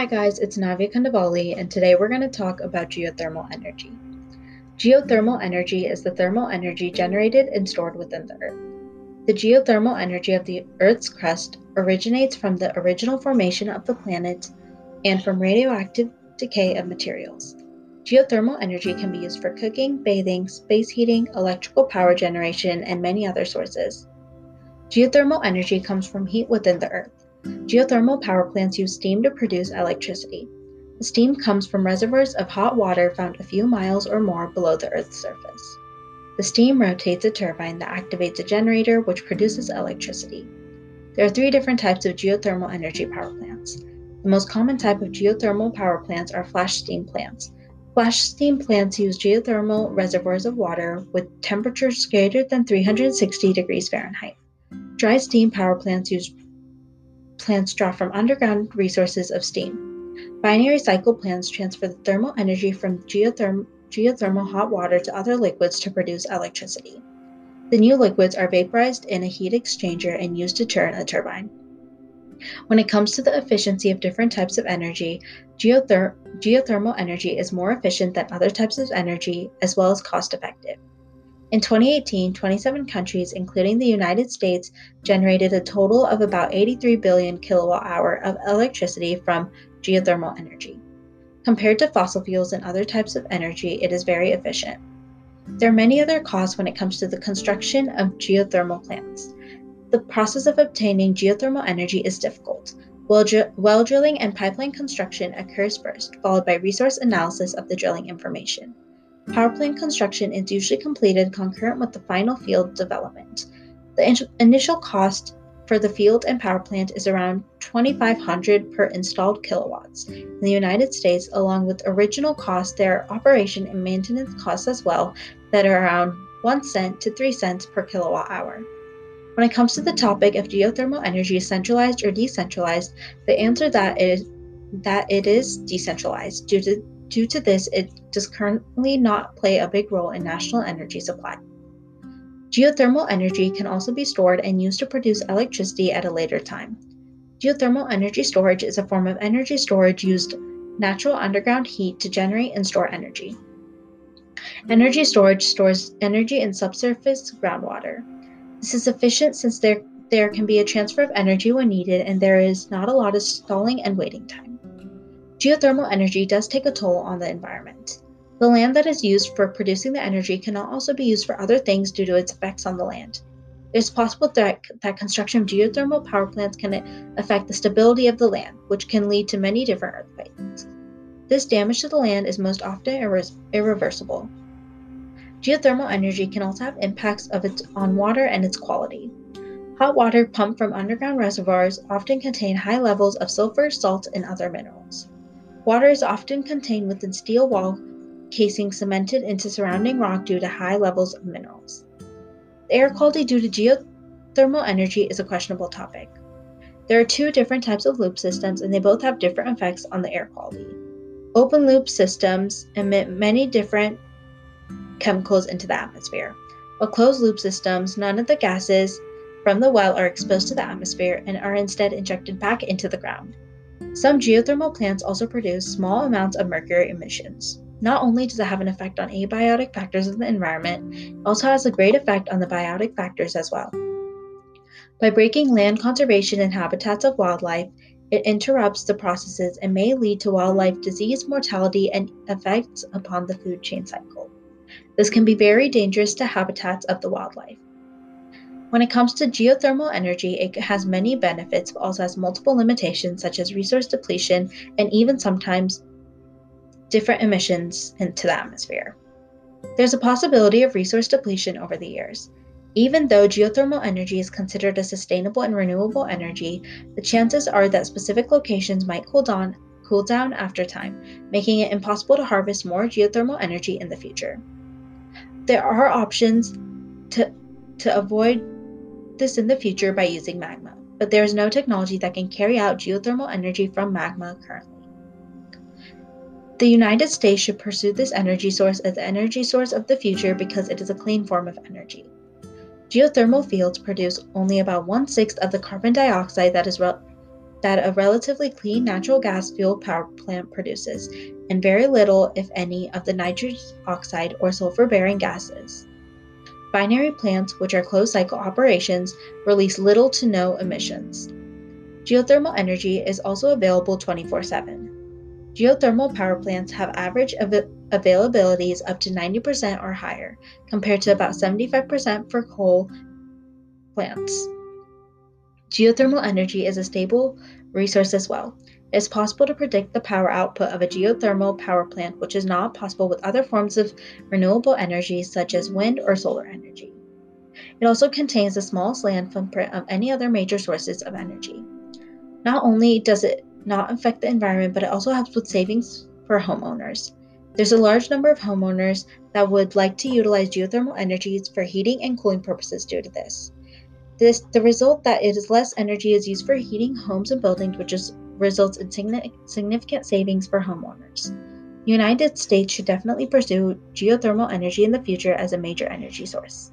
Hi guys, it's Navia Kandavali, and today we're going to talk about geothermal energy. Geothermal energy is the thermal energy generated and stored within the Earth. The geothermal energy of the Earth's crust originates from the original formation of the planet and from radioactive decay of materials. Geothermal energy can be used for cooking, bathing, space heating, electrical power generation, and many other sources. Geothermal energy comes from heat within the Earth. Geothermal power plants use steam to produce electricity. The steam comes from reservoirs of hot water found a few miles or more below the Earth's surface. The steam rotates a turbine that activates a generator which produces electricity. There are three different types of geothermal energy power plants. The most common type of geothermal power plants are flash steam plants. Flash steam plants use geothermal reservoirs of water with temperatures greater than 360 degrees Fahrenheit. Dry steam power plants use plants draw from underground resources of steam. Binary cycle plants transfer the thermal energy from geotherm- geothermal hot water to other liquids to produce electricity. The new liquids are vaporized in a heat exchanger and used to turn a turbine. When it comes to the efficiency of different types of energy, geother- geothermal energy is more efficient than other types of energy as well as cost effective. In 2018, 27 countries, including the United States, generated a total of about 83 billion kilowatt hour of electricity from geothermal energy. Compared to fossil fuels and other types of energy, it is very efficient. There are many other costs when it comes to the construction of geothermal plants. The process of obtaining geothermal energy is difficult. Well, dr- well drilling and pipeline construction occurs first, followed by resource analysis of the drilling information. Power plant construction is usually completed concurrent with the final field development. The in- initial cost for the field and power plant is around 2500 per installed kilowatts. In the United States, along with original costs, there are operation and maintenance costs as well that are around 1 cent to 3 cents per kilowatt hour. When it comes to the topic of geothermal energy centralized or decentralized, the answer that is that it is decentralized due to Due to this, it does currently not play a big role in national energy supply. Geothermal energy can also be stored and used to produce electricity at a later time. Geothermal energy storage is a form of energy storage used natural underground heat to generate and store energy. Energy storage stores energy in subsurface groundwater. This is efficient since there, there can be a transfer of energy when needed and there is not a lot of stalling and waiting time. Geothermal energy does take a toll on the environment. The land that is used for producing the energy cannot also be used for other things due to its effects on the land. It is possible that, that construction of geothermal power plants can affect the stability of the land, which can lead to many different earthquakes. This damage to the land is most often irre- irreversible. Geothermal energy can also have impacts of its on water and its quality. Hot water pumped from underground reservoirs often contain high levels of sulfur, salt, and other minerals. Water is often contained within steel wall casing cemented into surrounding rock due to high levels of minerals. The air quality due to geothermal energy is a questionable topic. There are two different types of loop systems, and they both have different effects on the air quality. Open loop systems emit many different chemicals into the atmosphere, while closed loop systems, none of the gases from the well are exposed to the atmosphere and are instead injected back into the ground. Some geothermal plants also produce small amounts of mercury emissions. Not only does it have an effect on abiotic factors of the environment, it also has a great effect on the biotic factors as well. By breaking land conservation and habitats of wildlife, it interrupts the processes and may lead to wildlife disease, mortality, and effects upon the food chain cycle. This can be very dangerous to habitats of the wildlife. When it comes to geothermal energy, it has many benefits, but also has multiple limitations such as resource depletion and even sometimes different emissions into the atmosphere. There's a possibility of resource depletion over the years. Even though geothermal energy is considered a sustainable and renewable energy, the chances are that specific locations might cool down, cool down after time, making it impossible to harvest more geothermal energy in the future. There are options to, to avoid this in the future by using magma, but there is no technology that can carry out geothermal energy from magma currently. The United States should pursue this energy source as the energy source of the future because it is a clean form of energy. Geothermal fields produce only about one sixth of the carbon dioxide that re- that a relatively clean natural gas fuel power plant produces, and very little, if any, of the nitrous oxide or sulfur bearing gases. Binary plants, which are closed cycle operations, release little to no emissions. Geothermal energy is also available 24 7. Geothermal power plants have average av- availabilities up to 90% or higher, compared to about 75% for coal plants. Geothermal energy is a stable resource as well. It is possible to predict the power output of a geothermal power plant, which is not possible with other forms of renewable energy such as wind or solar energy. It also contains the smallest land footprint of any other major sources of energy. Not only does it not affect the environment, but it also helps with savings for homeowners. There's a large number of homeowners that would like to utilize geothermal energies for heating and cooling purposes due to this. This the result that it is less energy is used for heating homes and buildings, which is, results in significant savings for homeowners. United States should definitely pursue geothermal energy in the future as a major energy source.